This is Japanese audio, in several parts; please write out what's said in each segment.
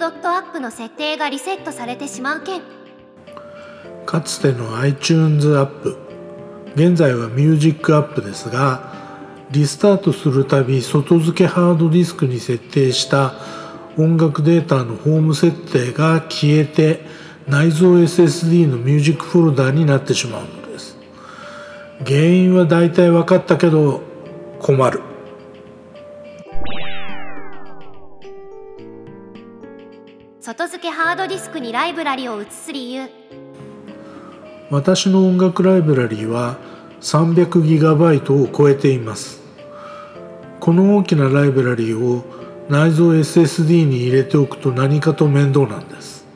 ドットアップの設定がリセットされてしまう件。かつての iTunes アップ。現在はミュージックアップですがリスタートするたび外付けハードディスクに設定した音楽データのホーム設定が消えて内蔵 SSD のミュージックフォルダになってしまうのです。原因は大体分かったけど困る。外付けハードディスクにライブラリを移す理由。私の音楽ライブラリは 300GB を超えています。この大きなライブラリを内蔵 SSD に入れておくと何かと面倒なんです。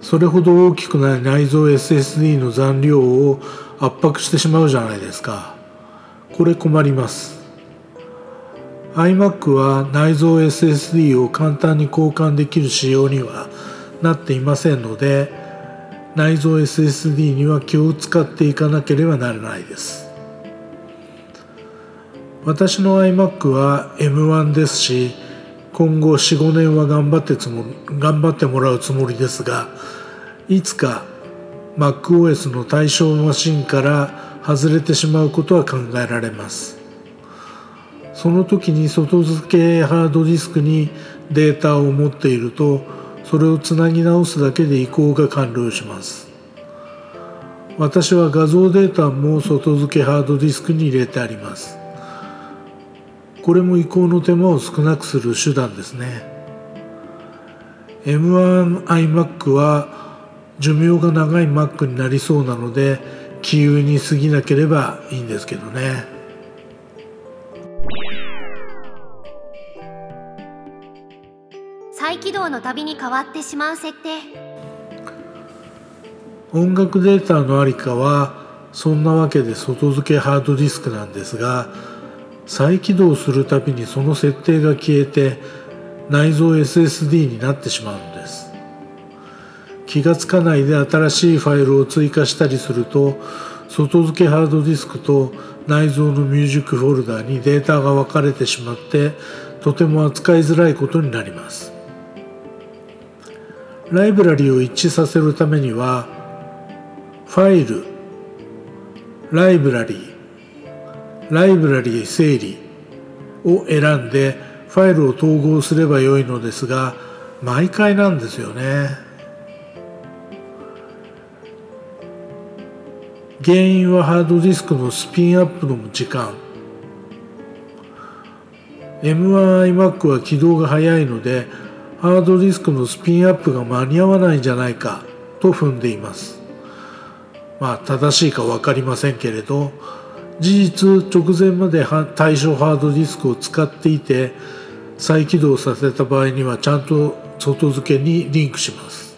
それほど大きくない内蔵 SSD の残量を圧迫してしまうじゃないですか。これ困ります。iMac は内蔵 SSD を簡単に交換できる仕様にはなっていませんので内蔵 SSD には気を使っていかなければならないです。私の iMac は M1 ですし今後45年は頑張ってつも頑張ってもらうつもりですがいつか MacOS の対象マシンから外れてしまうことは考えられます。その時に外付けハードディスクにデータを持っているとそれをつなぎ直すだけで移行が完了します。私は画像データも外付けハードディスクに入れてあります。これも移行の手間を少なくする手段ですね。M1iMac は寿命が長い Mac になりそうなので気有に過ぎなければいいんですけどね。再起動のたびに変わってしまう設定。音楽データのありかはそんなわけで外付けハードディスクなんですが再起動するたびにその設定が消えて内蔵 SSD になってしまうんです。気がつかないで新しいファイルを追加したりすると外付けハードディスクと内蔵のミュージックフォルダにデータが分かれてしまってとても扱いづらいことになります。ライブラリを一致させるためにはファイルライブラリーライブラリー整理を選んでファイルを統合すればよいのですが毎回なんですよね。原因はハードディスクのスピンアップの時間。M1iMac は起動が早いのでハードディスクのスピンアップが間に合わないんじゃないかと踏んでいます。まあ正しいか分かりませんけれど事実直前まで対象ハードディスクを使っていて再起動させた場合にはちゃんと外付けにリンクします。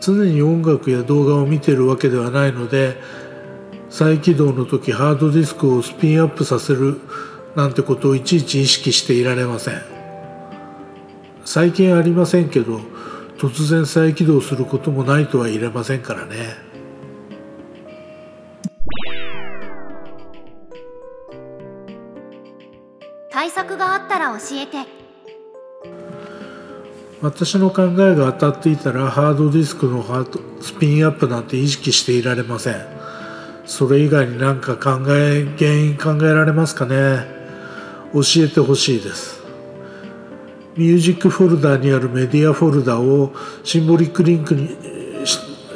常に音楽や動画を見てるわけではないので再起動の時ハードディスクをスピンアップさせるなんてことをいちいち意識していられません。最近ありませんけど突然再起動することもないとは言えませんからね。対策があったら教えて。私の考えが当たっていたらハードディスクのハードスピンアップなんて意識していられません。それ以外に何か考え原因考えられますかね？教えてほしいです。ミュージックフォルダにあるメディアフォルダをシンボリックリンクに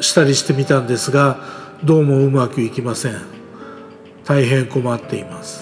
したりしてみたんですがどうもうまくいきません。大変困っています。